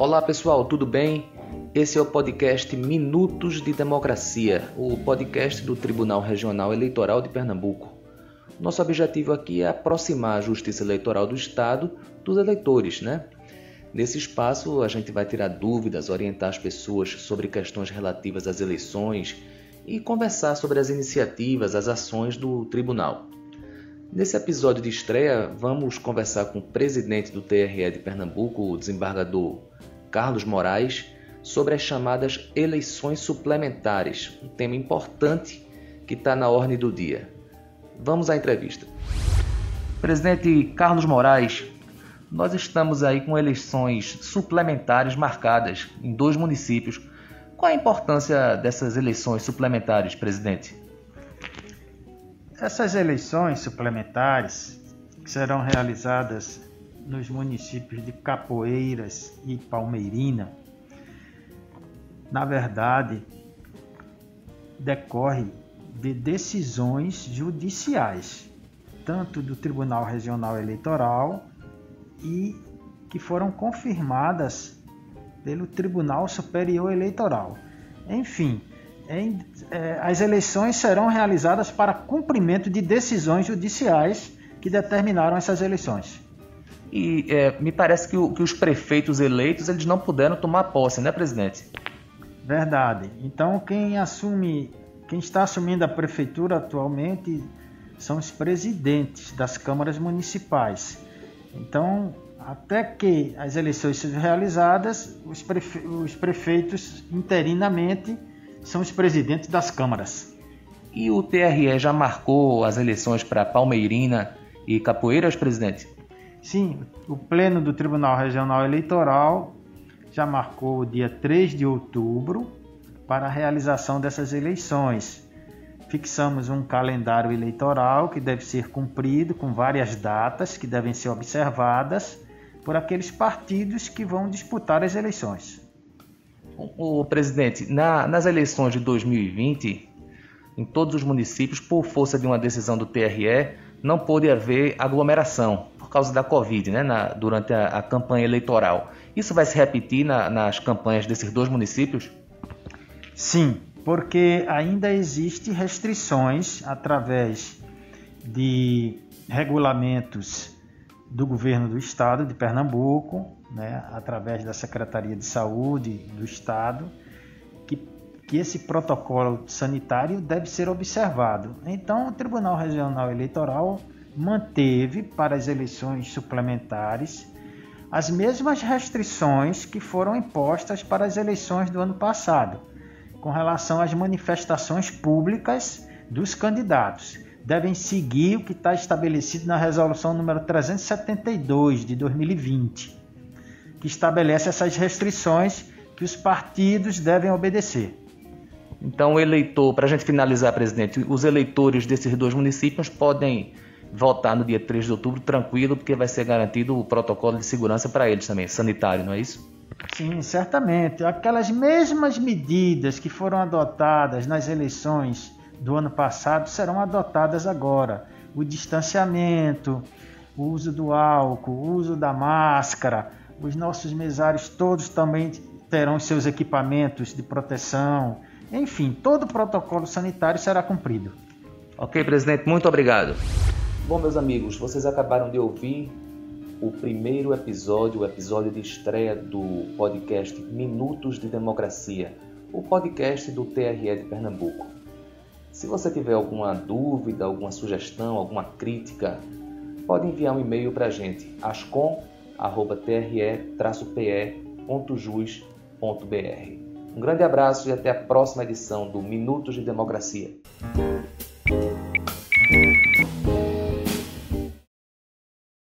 Olá pessoal, tudo bem? Esse é o podcast Minutos de Democracia, o podcast do Tribunal Regional Eleitoral de Pernambuco. Nosso objetivo aqui é aproximar a Justiça Eleitoral do Estado dos eleitores, né? Nesse espaço, a gente vai tirar dúvidas, orientar as pessoas sobre questões relativas às eleições e conversar sobre as iniciativas, as ações do tribunal. Nesse episódio de estreia, vamos conversar com o presidente do TRE de Pernambuco, o desembargador Carlos Moraes, sobre as chamadas eleições suplementares, um tema importante que está na ordem do dia. Vamos à entrevista. Presidente Carlos Moraes, nós estamos aí com eleições suplementares marcadas em dois municípios. Qual a importância dessas eleições suplementares, presidente? Essas eleições suplementares que serão realizadas nos municípios de Capoeiras e Palmeirina, na verdade, decorre de decisões judiciais, tanto do Tribunal Regional Eleitoral e que foram confirmadas pelo Tribunal Superior Eleitoral. Enfim, em, é, as eleições serão realizadas para cumprimento de decisões judiciais que determinaram essas eleições. E é, me parece que, o, que, os prefeitos eleitos eles não puderam tomar posse, né, presidente? Verdade. Então quem assume, quem está assumindo a prefeitura atualmente são os presidentes das câmaras municipais. Então, até que as eleições sejam realizadas, os, prefe os prefeitos interinamente são os presidentes das câmaras. E o TRE já marcou as eleições para Palmeirina e Capoeiras, presidente? Sim, o Pleno do Tribunal Regional Eleitoral já marcou o dia 3 de outubro para a realização dessas eleições. Fixamos um calendário eleitoral que deve ser cumprido com várias datas que devem ser observadas por aqueles partidos que vão disputar as eleições. O presidente, na, nas eleições de 2020, em todos os municípios, por força de uma decisão do TRE, não pôde haver aglomeração por causa da Covid, né, na, durante a, a, campanha eleitoral. Isso vai se repetir na, nas campanhas desses dois municípios? Sim, porque ainda existem restrições através de regulamentos do governo do estado de Pernambuco, né, através da Secretaria de Saúde do estado, que esse protocolo sanitário deve ser observado. Então, o Tribunal Regional Eleitoral manteve para as eleições suplementares as mesmas restrições que foram impostas para as eleições do ano passado, com relação às manifestações públicas dos candidatos devem seguir o que está estabelecido na resolução número 372 de 2020, que estabelece essas restrições que os partidos devem obedecer. Então, o eleitor, para a gente finalizar, presidente, os eleitores desses dois municípios podem votar no dia 3 de outubro tranquilo, porque vai ser garantido o protocolo de segurança para eles também, sanitário, não é isso? Sim, certamente. Aquelas mesmas medidas que foram adotadas nas eleições do ano passado serão adotadas agora. O distanciamento, o uso do álcool, o uso da máscara, os nossos mesários todos também terão seus equipamentos de proteção. Enfim, todo o protocolo sanitário será cumprido. Ok, presidente, muito obrigado. Bom, meus amigos, vocês acabaram de ouvir o primeiro episódio, o episódio de estreia do podcast Minutos de Democracia, o podcast do TRE de Pernambuco. Se você tiver alguma dúvida, alguma sugestão, alguma crítica, pode enviar um e-mail para a gente, ascom.tre-pe.jus.br. Um grande abraço e até a próxima edição do Minutos de Democracia.